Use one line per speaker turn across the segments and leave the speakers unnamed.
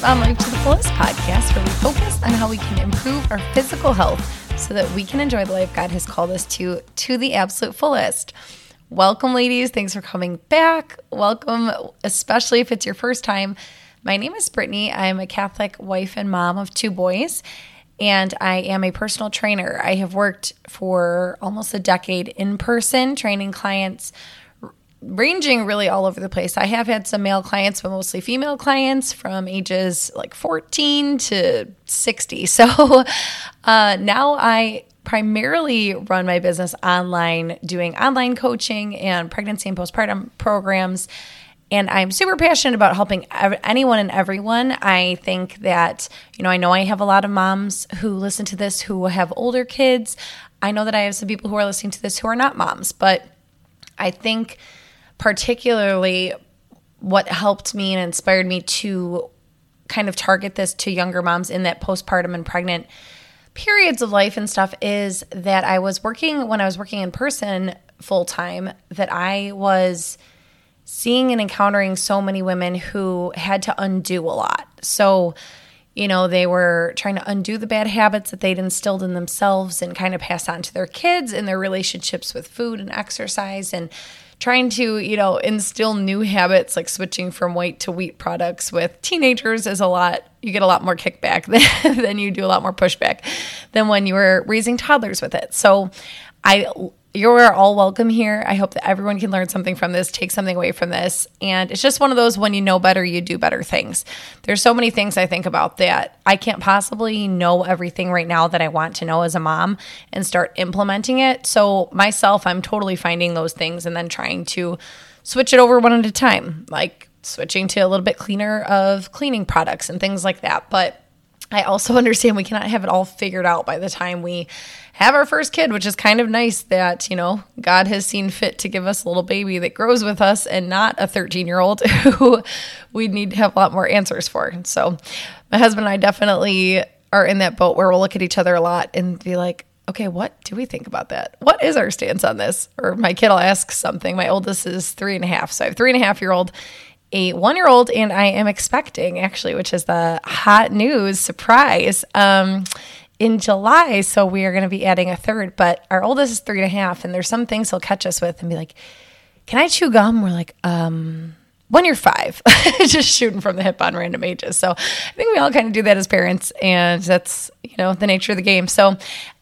Mom Life to the Fullest podcast, where we focus on how we can improve our physical health so that we can enjoy the life God has called us to to the absolute fullest. Welcome, ladies. Thanks for coming back. Welcome, especially if it's your first time. My name is Brittany. I'm a Catholic wife and mom of two boys, and I am a personal trainer. I have worked for almost a decade in person, training clients ranging really all over the place. I have had some male clients, but mostly female clients from ages like 14 to 60. So uh, now I primarily run my business online, doing online coaching and pregnancy and postpartum programs. And I'm super passionate about helping anyone and everyone. I think that, you know, I know I have a lot of moms who listen to this who have older kids. I know that I have some people who are listening to this who are not moms, but I think particularly what helped me and inspired me to kind of target this to younger moms in that postpartum and pregnant periods of life and stuff is that I was working when I was working in person full time that I was seeing and encountering so many women who had to undo a lot. So, you know, they were trying to undo the bad habits that they'd instilled in themselves and kind of pass on to their kids and their relationships with food and exercise and trying to, you know, instill new habits like switching from white to wheat products with teenagers is a lot. You get a lot more kickback than, than you do a lot more pushback than when you were raising toddlers with it. So I you're all welcome here. I hope that everyone can learn something from this, take something away from this. And it's just one of those when you know better, you do better things. There's so many things I think about that I can't possibly know everything right now that I want to know as a mom and start implementing it. So, myself, I'm totally finding those things and then trying to switch it over one at a time, like switching to a little bit cleaner of cleaning products and things like that. But I also understand we cannot have it all figured out by the time we have our first kid, which is kind of nice that, you know, God has seen fit to give us a little baby that grows with us and not a 13 year old who we need to have a lot more answers for. So, my husband and I definitely are in that boat where we'll look at each other a lot and be like, okay, what do we think about that? What is our stance on this? Or my kid will ask something. My oldest is three and a half. So I have three and a half year old, a one year old, and I am expecting actually, which is the hot news surprise. Um, in July. So we are going to be adding a third, but our oldest is three and a half. And there's some things he'll catch us with and be like, Can I chew gum? We're like, um, when you're five, just shooting from the hip on random ages. So I think we all kind of do that as parents, and that's you know the nature of the game. So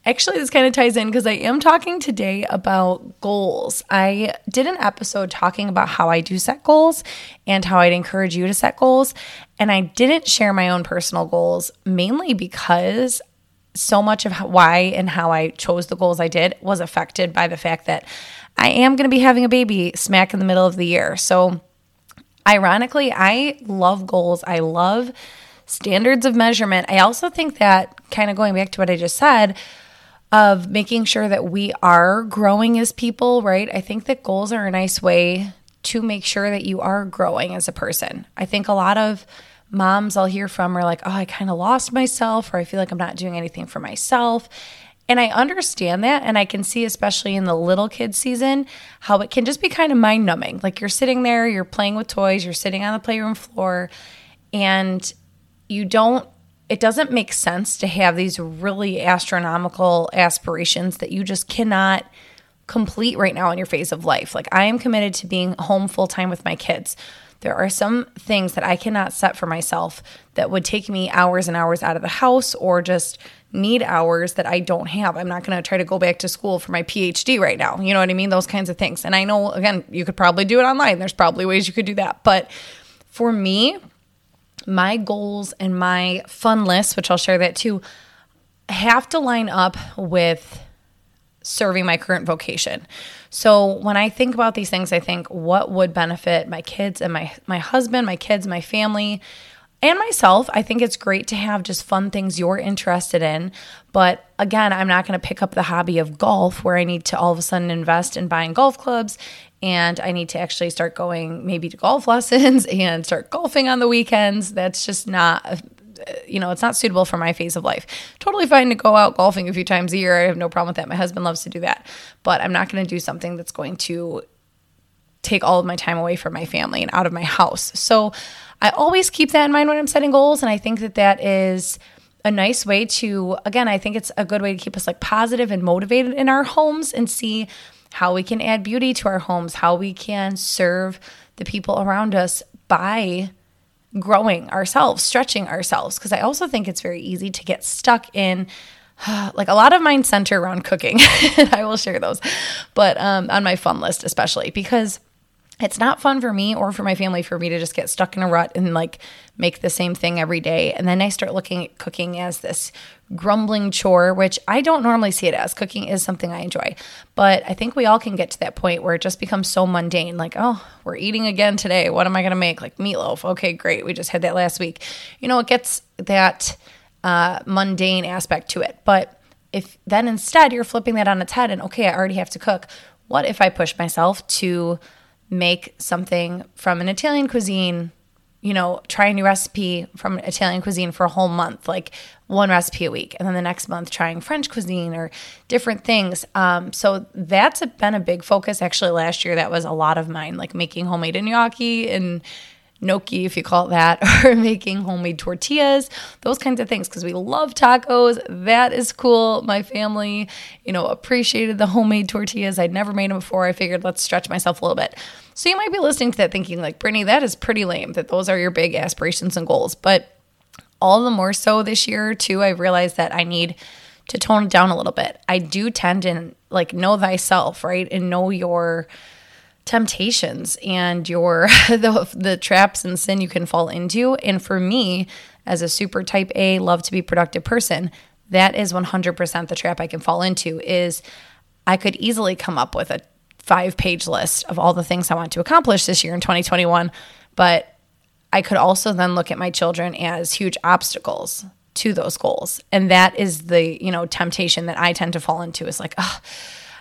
actually, this kind of ties in because I am talking today about goals. I did an episode talking about how I do set goals and how I'd encourage you to set goals, and I didn't share my own personal goals mainly because so much of why and how I chose the goals I did was affected by the fact that I am going to be having a baby smack in the middle of the year. So, ironically, I love goals. I love standards of measurement. I also think that, kind of going back to what I just said, of making sure that we are growing as people, right? I think that goals are a nice way to make sure that you are growing as a person. I think a lot of moms I'll hear from are like, oh, I kind of lost myself, or I feel like I'm not doing anything for myself. And I understand that. And I can see, especially in the little kid season, how it can just be kind of mind numbing. Like you're sitting there, you're playing with toys, you're sitting on the playroom floor, and you don't, it doesn't make sense to have these really astronomical aspirations that you just cannot complete right now in your phase of life. Like I am committed to being home full time with my kids. There are some things that I cannot set for myself that would take me hours and hours out of the house or just need hours that I don't have. I'm not going to try to go back to school for my PhD right now. You know what I mean? Those kinds of things. And I know, again, you could probably do it online. There's probably ways you could do that. But for me, my goals and my fun list, which I'll share that too, have to line up with serving my current vocation. So when I think about these things, I think what would benefit my kids and my my husband, my kids, my family, and myself. I think it's great to have just fun things you're interested in. But again, I'm not going to pick up the hobby of golf where I need to all of a sudden invest in buying golf clubs and I need to actually start going maybe to golf lessons and start golfing on the weekends. That's just not uh, you know, it's not suitable for my phase of life. Totally fine to go out golfing a few times a year. I have no problem with that. My husband loves to do that. But I'm not going to do something that's going to take all of my time away from my family and out of my house. So I always keep that in mind when I'm setting goals. And I think that that is a nice way to, again, I think it's a good way to keep us like positive and motivated in our homes and see how we can add beauty to our homes, how we can serve the people around us by growing ourselves, stretching ourselves. Because I also think it's very easy to get stuck in like a lot of mine center around cooking. I will share those, but um, on my fun list, especially because it's not fun for me or for my family for me to just get stuck in a rut and like make the same thing every day. And then I start looking at cooking as this grumbling chore, which I don't normally see it as. Cooking is something I enjoy. But I think we all can get to that point where it just becomes so mundane. Like, oh, we're eating again today. What am I going to make? Like meatloaf. Okay, great. We just had that last week. You know, it gets that uh, mundane aspect to it. But if then instead you're flipping that on its head and, okay, I already have to cook. What if I push myself to make something from an Italian cuisine, you know, try a new recipe from Italian cuisine for a whole month, like one recipe a week, and then the next month trying French cuisine or different things. Um, so that's been a big focus. Actually, last year that was a lot of mine, like making homemade gnocchi and gnocchi, if you call it that, or making homemade tortillas, those kinds of things, because we love tacos. That is cool. My family, you know, appreciated the homemade tortillas. I'd never made them before. I figured let's stretch myself a little bit. So you might be listening to that thinking, like, Brittany, that is pretty lame that those are your big aspirations and goals. But all the more so this year, too, I realized that I need to tone it down a little bit. I do tend to like know thyself, right? And know your temptations and your the, the traps and sin you can fall into. And for me as a super type A love to be productive person that is 100% the trap I can fall into is I could easily come up with a 5 page list of all the things I want to accomplish this year in 2021 but I could also then look at my children as huge obstacles to those goals. And that is the you know temptation that I tend to fall into is like oh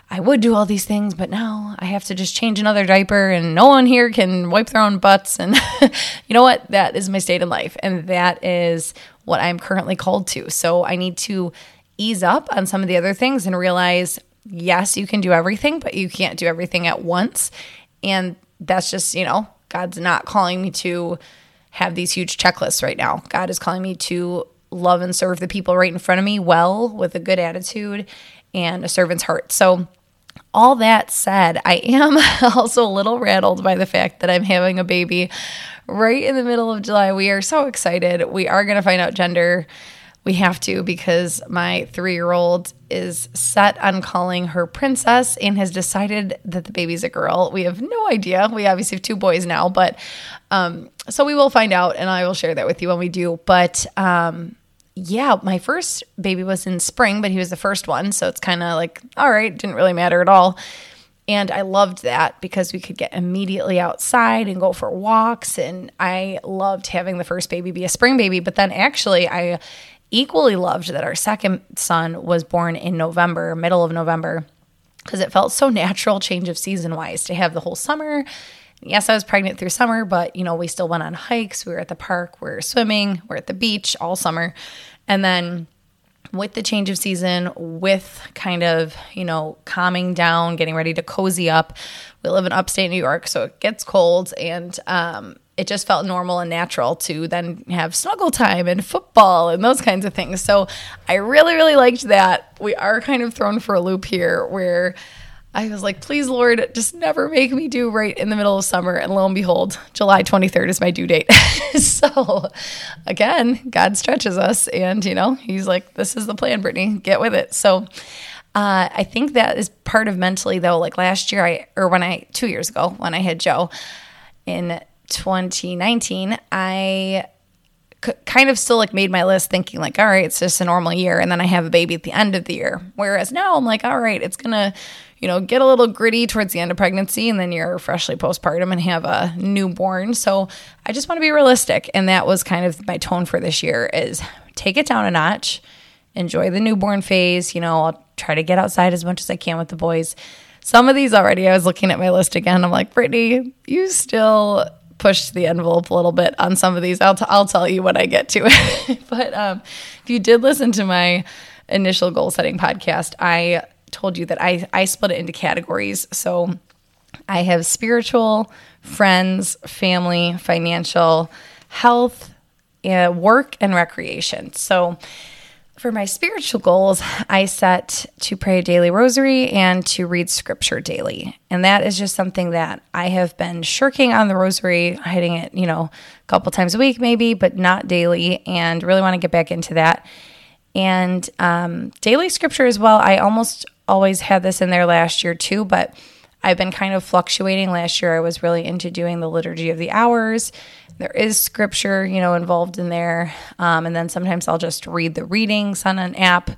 I would do all these things, but now I have to just change another diaper and no one here can wipe their own butts. And you know what? That is my state in life. And that is what I'm currently called to. So I need to ease up on some of the other things and realize yes, you can do everything, but you can't do everything at once. And that's just, you know, God's not calling me to have these huge checklists right now. God is calling me to love and serve the people right in front of me well with a good attitude and a servant's heart. So, all that said, I am also a little rattled by the fact that I'm having a baby right in the middle of July. We are so excited. We are going to find out gender. We have to because my three year old is set on calling her princess and has decided that the baby's a girl. We have no idea. We obviously have two boys now, but um, so we will find out and I will share that with you when we do. But um, yeah, my first baby was in spring, but he was the first one. So it's kind of like, all right, didn't really matter at all. And I loved that because we could get immediately outside and go for walks. And I loved having the first baby be a spring baby. But then actually, I equally loved that our second son was born in November, middle of November, because it felt so natural, change of season wise, to have the whole summer yes, I was pregnant through summer, but you know, we still went on hikes. We were at the park, we are swimming, we're at the beach all summer. And then with the change of season, with kind of, you know, calming down, getting ready to cozy up. We live in upstate New York, so it gets cold and um, it just felt normal and natural to then have snuggle time and football and those kinds of things. So I really, really liked that. We are kind of thrown for a loop here where I was like, please, Lord, just never make me do right in the middle of summer. And lo and behold, July 23rd is my due date. so again, God stretches us. And, you know, He's like, this is the plan, Brittany, get with it. So uh, I think that is part of mentally, though. Like last year, I, or when I, two years ago, when I had Joe in 2019, I kind of still like made my list thinking like all right it's just a normal year and then i have a baby at the end of the year whereas now i'm like all right it's gonna you know, get a little gritty towards the end of pregnancy and then you're freshly postpartum and have a newborn. So I just want to be realistic. And that was kind of my tone for this year is take it down a notch, enjoy the newborn phase. You know, I'll try to get outside as much as I can with the boys. Some of these already, I was looking at my list again. I'm like, Brittany, you still pushed the envelope a little bit on some of these. I'll, t- I'll tell you when I get to it. but um, if you did listen to my initial goal setting podcast, I told you that I, I split it into categories. So I have spiritual, friends, family, financial, health, uh, work, and recreation. So, for my spiritual goals, I set to pray a daily rosary and to read scripture daily. And that is just something that I have been shirking on the rosary, hitting it, you know, a couple times a week maybe, but not daily, and really want to get back into that. And um, daily scripture as well. I almost always had this in there last year too, but I've been kind of fluctuating. Last year, I was really into doing the liturgy of the hours there is scripture, you know, involved in there. Um, and then sometimes I'll just read the readings on an app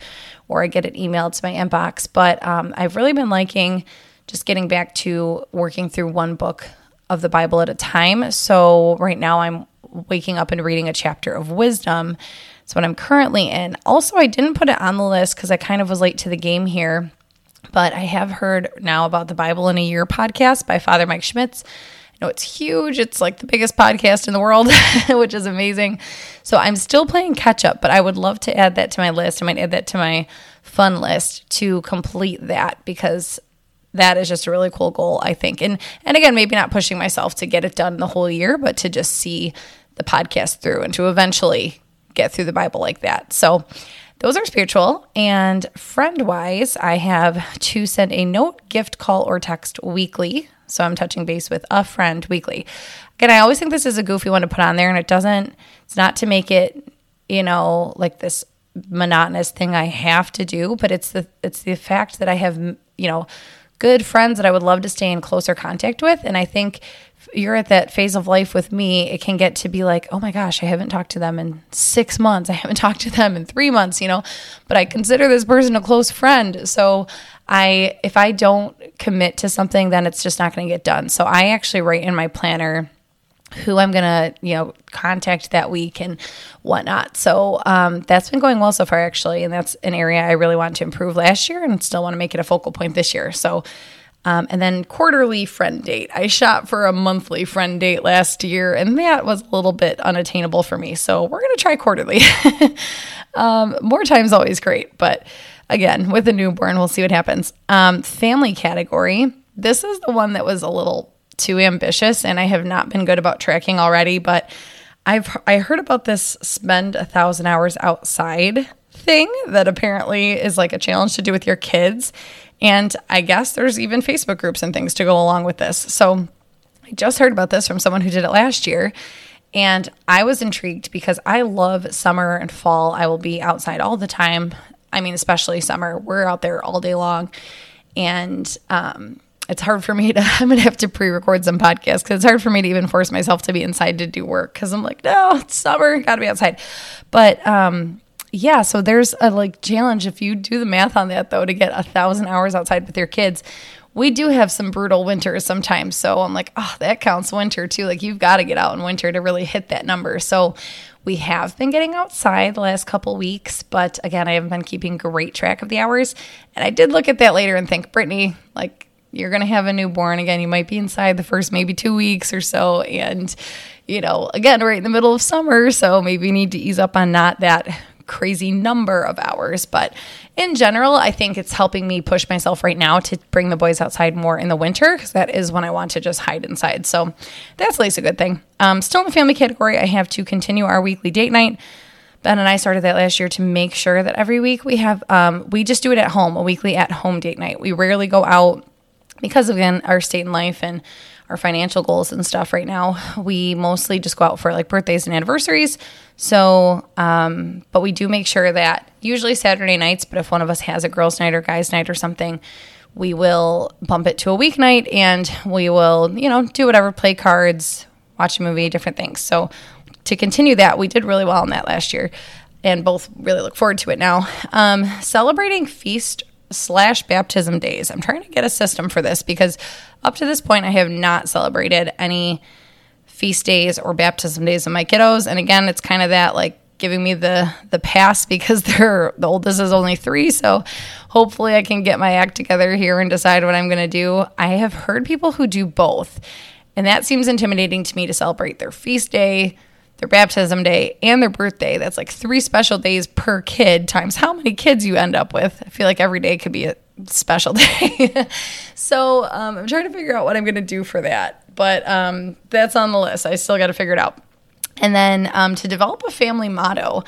or I get it emailed to my inbox. But um, I've really been liking just getting back to working through one book of the Bible at a time. So right now I'm waking up and reading a chapter of wisdom. That's what I'm currently in. Also, I didn't put it on the list because I kind of was late to the game here. But I have heard now about the Bible in a Year podcast by Father Mike Schmitz know it's huge. It's like the biggest podcast in the world, which is amazing. So I'm still playing catch up, but I would love to add that to my list. I might add that to my fun list to complete that because that is just a really cool goal, I think. And and again, maybe not pushing myself to get it done the whole year, but to just see the podcast through and to eventually get through the Bible like that. So those are spiritual. And friend wise, I have to send a note, gift, call, or text weekly so I'm touching base with a friend weekly. Again, I always think this is a goofy one to put on there, and it doesn't, it's not to make it, you know, like this monotonous thing I have to do, but it's the it's the fact that I have, you know, good friends that I would love to stay in closer contact with. And I think you're at that phase of life with me, it can get to be like, oh my gosh, I haven't talked to them in six months. I haven't talked to them in three months, you know, but I consider this person a close friend. So I, if I don't commit to something, then it's just not going to get done. So I actually write in my planner who I'm gonna, you know, contact that week and whatnot. So um, that's been going well so far, actually, and that's an area I really want to improve last year and still want to make it a focal point this year. So um, and then quarterly friend date. I shot for a monthly friend date last year, and that was a little bit unattainable for me. So we're to try quarterly. um, more times always great, but again, with a newborn, we'll see what happens. Um, family category. This is the one that was a little too ambitious, and I have not been good about tracking already, but I've I heard about this spend a thousand hours outside thing that apparently is like a challenge to do with your kids. And I guess there's even Facebook groups and things to go along with this. So I just heard about this from someone who did it last year. And I was intrigued because I love summer and fall. I will be outside all the time. I mean, especially summer. We're out there all day long. And um, it's hard for me to, I'm to have to pre record some podcasts because it's hard for me to even force myself to be inside to do work because I'm like, no, it's summer, got to be outside. But um, yeah, so there's a like challenge if you do the math on that though to get a thousand hours outside with your kids. We do have some brutal winters sometimes, so I'm like, oh, that counts winter too. Like you've got to get out in winter to really hit that number. So we have been getting outside the last couple weeks, but again, I haven't been keeping great track of the hours. And I did look at that later and think, Brittany, like you're going to have a newborn again. You might be inside the first maybe two weeks or so. And, you know, again, right in the middle of summer. So maybe you need to ease up on not that crazy number of hours. But in general, I think it's helping me push myself right now to bring the boys outside more in the winter because that is when I want to just hide inside. So that's at least a good thing. Um, still in the family category, I have to continue our weekly date night. Ben and I started that last year to make sure that every week we have, um, we just do it at home, a weekly at home date night. We rarely go out because, again, our state in life and our financial goals and stuff right now. We mostly just go out for like birthdays and anniversaries. So, um, but we do make sure that usually Saturday nights, but if one of us has a girls' night or guys' night or something, we will bump it to a weeknight and we will, you know, do whatever, play cards, watch a movie, different things. So, to continue that, we did really well in that last year and both really look forward to it now. Um, celebrating feast slash baptism days. I'm trying to get a system for this because up to this point, I have not celebrated any feast days or baptism days of my kiddos. And again, it's kind of that like giving me the the pass because they're the oldest is only three. So hopefully, I can get my act together here and decide what I'm going to do. I have heard people who do both, and that seems intimidating to me to celebrate their feast day their baptism day, and their birthday. That's like three special days per kid times how many kids you end up with. I feel like every day could be a special day. so um, I'm trying to figure out what I'm going to do for that. But um, that's on the list. I still got to figure it out. And then um, to develop a family motto.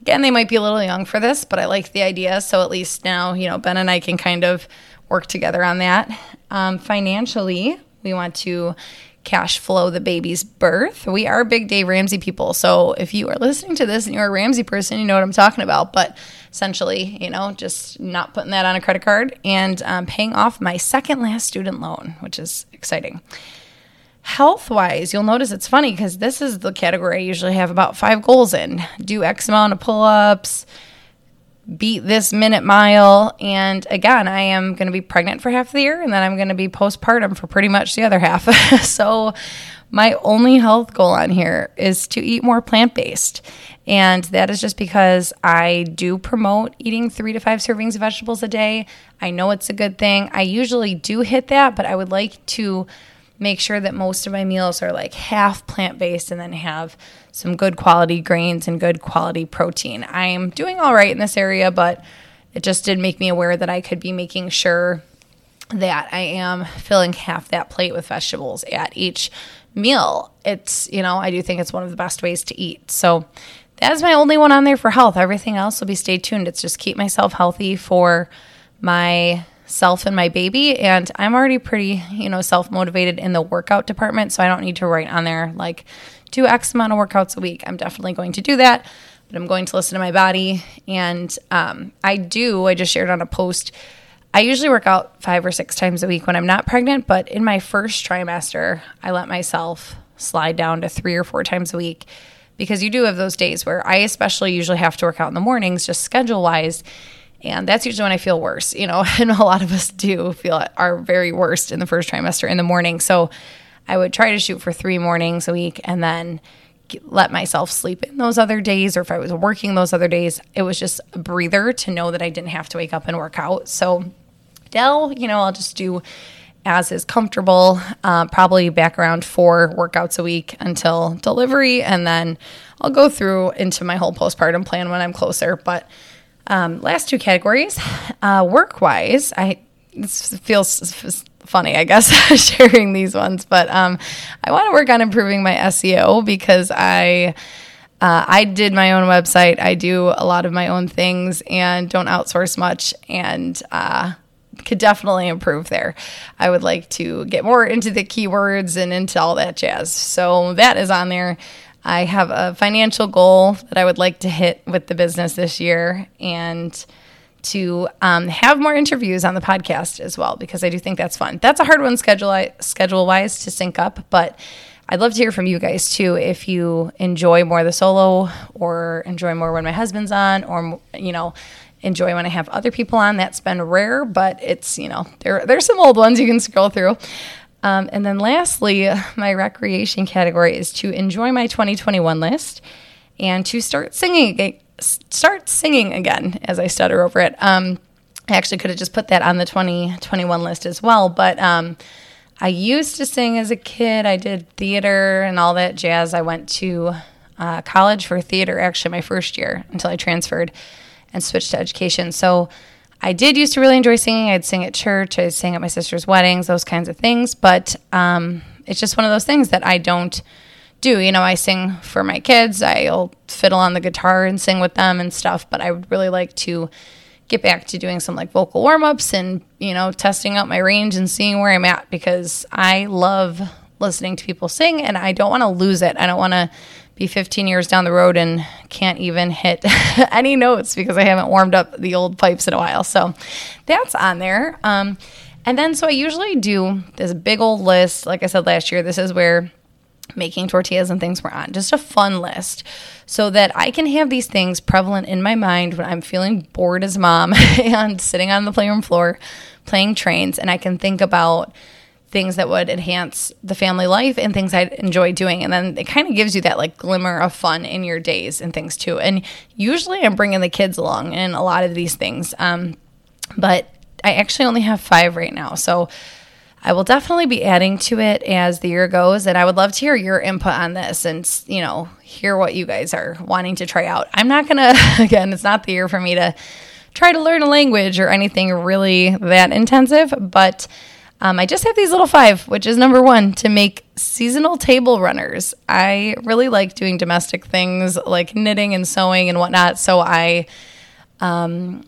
Again, they might be a little young for this, but I like the idea. So at least now, you know, Ben and I can kind of work together on that. Um, financially, we want to cash flow the baby's birth. We are big Dave Ramsey people. So if you are listening to this and you're a Ramsey person, you know what I'm talking about. But essentially, you know, just not putting that on a credit card and um, paying off my second last student loan, which is exciting. Health wise, you'll notice it's funny because this is the category I usually have about five goals in do X amount of pull ups, beat this minute mile. And again, I am going to be pregnant for half the year and then I'm going to be postpartum for pretty much the other half. so, my only health goal on here is to eat more plant based. And that is just because I do promote eating three to five servings of vegetables a day. I know it's a good thing. I usually do hit that, but I would like to make sure that most of my meals are like half plant based and then have some good quality grains and good quality protein. I am doing all right in this area, but it just did make me aware that I could be making sure that I am filling half that plate with vegetables at each meal. It's, you know, I do think it's one of the best ways to eat. So that's my only one on there for health. Everything else will be stay tuned. It's just keep myself healthy for my self and my baby. And I'm already pretty, you know, self motivated in the workout department. So I don't need to write on there like do X amount of workouts a week. I'm definitely going to do that, but I'm going to listen to my body. And um, I do, I just shared on a post. I usually work out five or six times a week when I'm not pregnant, but in my first trimester, I let myself slide down to three or four times a week because you do have those days where I especially usually have to work out in the mornings, just schedule wise. And that's usually when I feel worse, you know, and a lot of us do feel our very worst in the first trimester in the morning. So I would try to shoot for three mornings a week and then let myself sleep in those other days. Or if I was working those other days, it was just a breather to know that I didn't have to wake up and work out. So now, you know, I'll just do as is comfortable, uh, probably back around four workouts a week until delivery. And then I'll go through into my whole postpartum plan when I'm closer. But um, last two categories, uh, work wise, I feels funny, I guess, sharing these ones, but um, I want to work on improving my SEO because I. Uh, I did my own website. I do a lot of my own things and don't outsource much, and uh, could definitely improve there. I would like to get more into the keywords and into all that jazz. So that is on there. I have a financial goal that I would like to hit with the business this year and to um, have more interviews on the podcast as well because I do think that's fun. That's a hard one schedule schedule wise to sync up, but I'd love to hear from you guys too if you enjoy more the solo or enjoy more when my husband's on or you know enjoy when I have other people on. That's been rare, but it's you know there there's some old ones you can scroll through. Um, and then lastly, my recreation category is to enjoy my 2021 list and to start singing start singing again as I stutter over it. Um, I actually could have just put that on the 2021 list as well, but um, I used to sing as a kid. I did theater and all that jazz. I went to uh, college for theater actually my first year until I transferred and switched to education. So I did used to really enjoy singing. I'd sing at church, I'd sing at my sister's weddings, those kinds of things. But um, it's just one of those things that I don't do. You know, I sing for my kids, I'll fiddle on the guitar and sing with them and stuff. But I would really like to get back to doing some like vocal warm ups and, you know, testing out my range and seeing where I'm at because I love listening to people sing and I don't want to lose it. I don't want to be 15 years down the road and can't even hit any notes because I haven't warmed up the old pipes in a while. So that's on there. Um, and then, so I usually do this big old list. Like I said last year, this is where making tortillas and things were on. Just a fun list so that I can have these things prevalent in my mind when I'm feeling bored as mom and sitting on the playroom floor playing trains. And I can think about things that would enhance the family life and things I'd enjoy doing. And then it kind of gives you that like glimmer of fun in your days and things too. And usually I'm bringing the kids along in a lot of these things. Um, but I actually only have five right now. So I will definitely be adding to it as the year goes. And I would love to hear your input on this and, you know, hear what you guys are wanting to try out. I'm not going to, again, it's not the year for me to try to learn a language or anything really that intensive. But um, I just have these little five, which is number one to make seasonal table runners. I really like doing domestic things like knitting and sewing and whatnot. So I, um,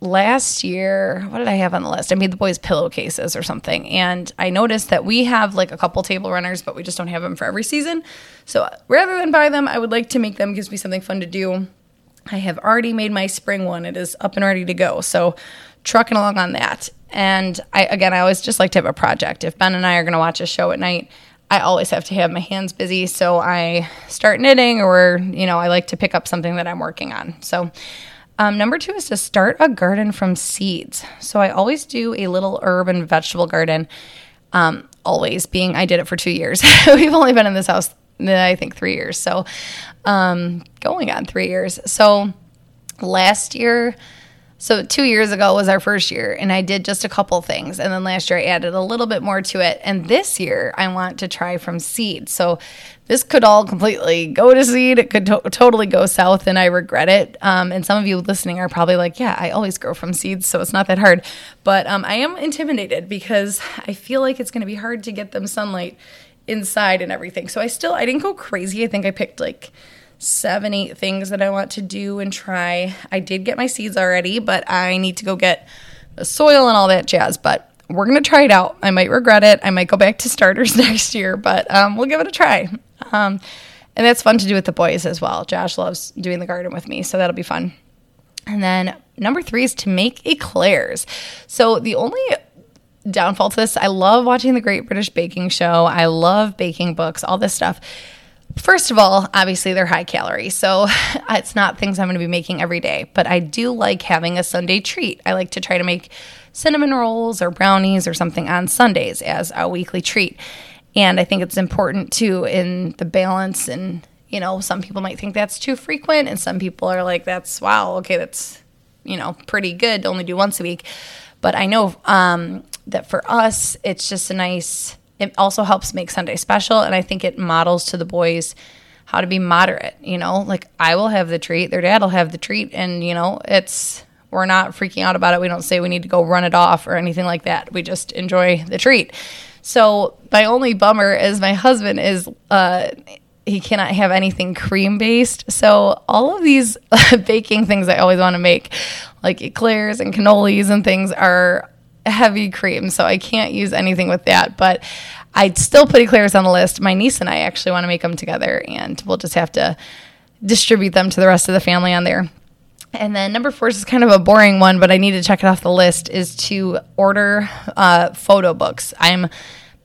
last year, what did I have on the list? I made the boys pillowcases or something. And I noticed that we have like a couple table runners, but we just don't have them for every season. So rather than buy them, I would like to make them. Gives me something fun to do. I have already made my spring one. It is up and ready to go. So trucking along on that. And I again, I always just like to have a project. If Ben and I are going to watch a show at night, I always have to have my hands busy. So I start knitting, or you know, I like to pick up something that I'm working on. So. Um, number two is to start a garden from seeds. So I always do a little herb and vegetable garden. Um, always being, I did it for two years. We've only been in this house, I think, three years. So um, going on three years. So last year, so two years ago was our first year, and I did just a couple things. And then last year I added a little bit more to it. And this year I want to try from seed. So this could all completely go to seed. It could to- totally go south, and I regret it. Um, and some of you listening are probably like, yeah, I always grow from seeds, so it's not that hard. But um, I am intimidated because I feel like it's going to be hard to get them sunlight inside and everything. So I still, I didn't go crazy. I think I picked like seven, eight things that I want to do and try. I did get my seeds already, but I need to go get the soil and all that jazz. But we're going to try it out. I might regret it. I might go back to starters next year, but um, we'll give it a try. Um, and that's fun to do with the boys as well. Josh loves doing the garden with me, so that'll be fun. And then number three is to make eclairs. So the only downfall to this, I love watching the Great British Baking Show. I love baking books, all this stuff. First of all, obviously they're high calorie, so it's not things I'm going to be making every day, but I do like having a Sunday treat. I like to try to make cinnamon rolls or brownies or something on Sundays as a weekly treat. And I think it's important too in the balance and you know, some people might think that's too frequent and some people are like that's wow, okay, that's you know, pretty good to only do once a week. But I know um, that for us, it's just a nice it also helps make Sunday special. And I think it models to the boys how to be moderate. You know, like I will have the treat, their dad will have the treat. And, you know, it's, we're not freaking out about it. We don't say we need to go run it off or anything like that. We just enjoy the treat. So my only bummer is my husband is, uh, he cannot have anything cream based. So all of these baking things I always want to make, like eclairs and cannolis and things, are heavy cream, so I can't use anything with that. But I'd still put eclairs on the list. My niece and I actually want to make them together, and we'll just have to distribute them to the rest of the family on there. And then number four is kind of a boring one, but I need to check it off the list. Is to order uh, photo books. I'm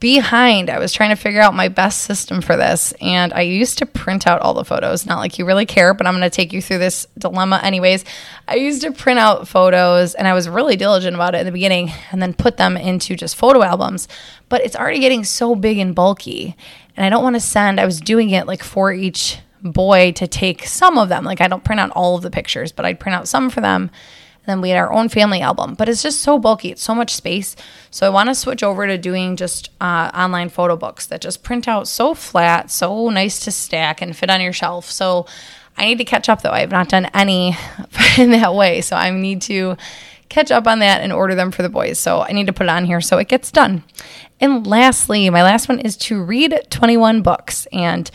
behind. I was trying to figure out my best system for this, and I used to print out all the photos. Not like you really care, but I'm going to take you through this dilemma anyways. I used to print out photos, and I was really diligent about it in the beginning, and then put them into just photo albums. But it's already getting so big and bulky, and I don't want to send. I was doing it like for each boy to take some of them. Like I don't print out all of the pictures, but I'd print out some for them then we had our own family album, but it's just so bulky. It's so much space. So I want to switch over to doing just uh, online photo books that just print out so flat, so nice to stack and fit on your shelf. So I need to catch up though. I have not done any in that way. So I need to catch up on that and order them for the boys. So I need to put it on here so it gets done. And lastly, my last one is to read 21 books and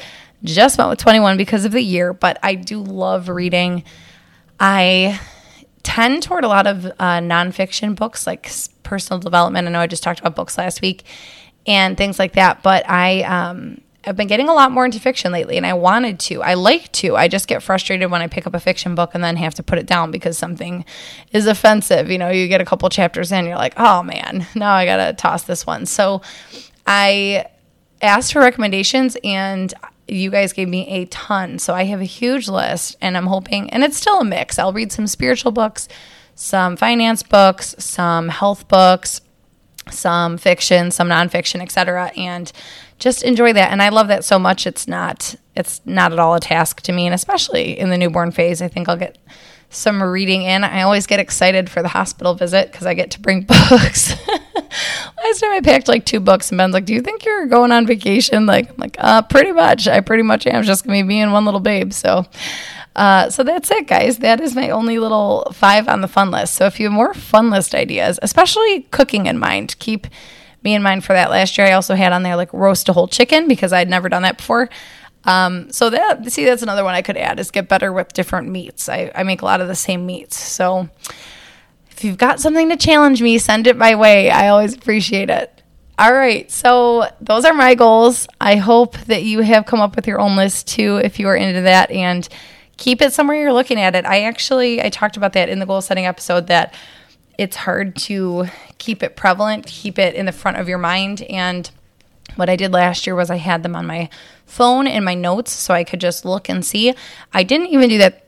just went with 21 because of the year, but I do love reading. I tend toward a lot of uh, nonfiction books, like personal development. I know I just talked about books last week and things like that, but I um, I've been getting a lot more into fiction lately, and I wanted to. I like to. I just get frustrated when I pick up a fiction book and then have to put it down because something is offensive. You know, you get a couple chapters in, you're like, oh man, now I gotta toss this one. So I asked for recommendations, and you guys gave me a ton. So I have a huge list and I'm hoping, and it's still a mix. I'll read some spiritual books, some finance books, some health books, some fiction, some nonfiction, etc. And just enjoy that. And I love that so much. It's not, it's not at all a task to me. And especially in the newborn phase, I think I'll get some reading in. I always get excited for the hospital visit because I get to bring books. Last time I packed like two books, and Ben's like, "Do you think you're going on vacation?" Like, I'm like, uh, pretty much. I pretty much am just gonna be being one little babe. So, Uh, so that's it, guys. That is my only little five on the fun list. So if you have more fun list ideas, especially cooking in mind, keep me in mind for that. Last year, I also had on there like roast a whole chicken because I'd never done that before. Um, so that see, that's another one I could add is get better with different meats. I, I make a lot of the same meats. So if you've got something to challenge me, send it my way. I always appreciate it. All right, so those are my goals. I hope that you have come up with your own list too, if you are into that, and keep it somewhere you're looking at it. I actually I talked about that in the goal setting episode that it's hard to keep it prevalent, keep it in the front of your mind, and what I did last year was I had them on my phone in my notes so I could just look and see. I didn't even do that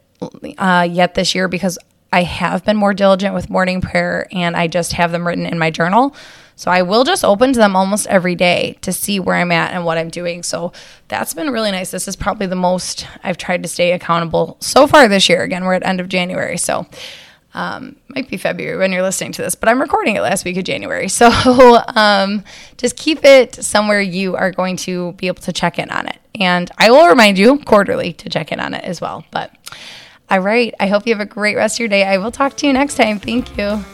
uh, yet this year because I have been more diligent with morning prayer and I just have them written in my journal. So I will just open to them almost every day to see where I'm at and what I'm doing. So that's been really nice. This is probably the most I've tried to stay accountable so far this year. Again, we're at end of January. So um, might be February when you're listening to this, but I'm recording it last week of January. So um, just keep it somewhere you are going to be able to check in on it. And I will remind you quarterly to check in on it as well. But all right, I hope you have a great rest of your day. I will talk to you next time. Thank you.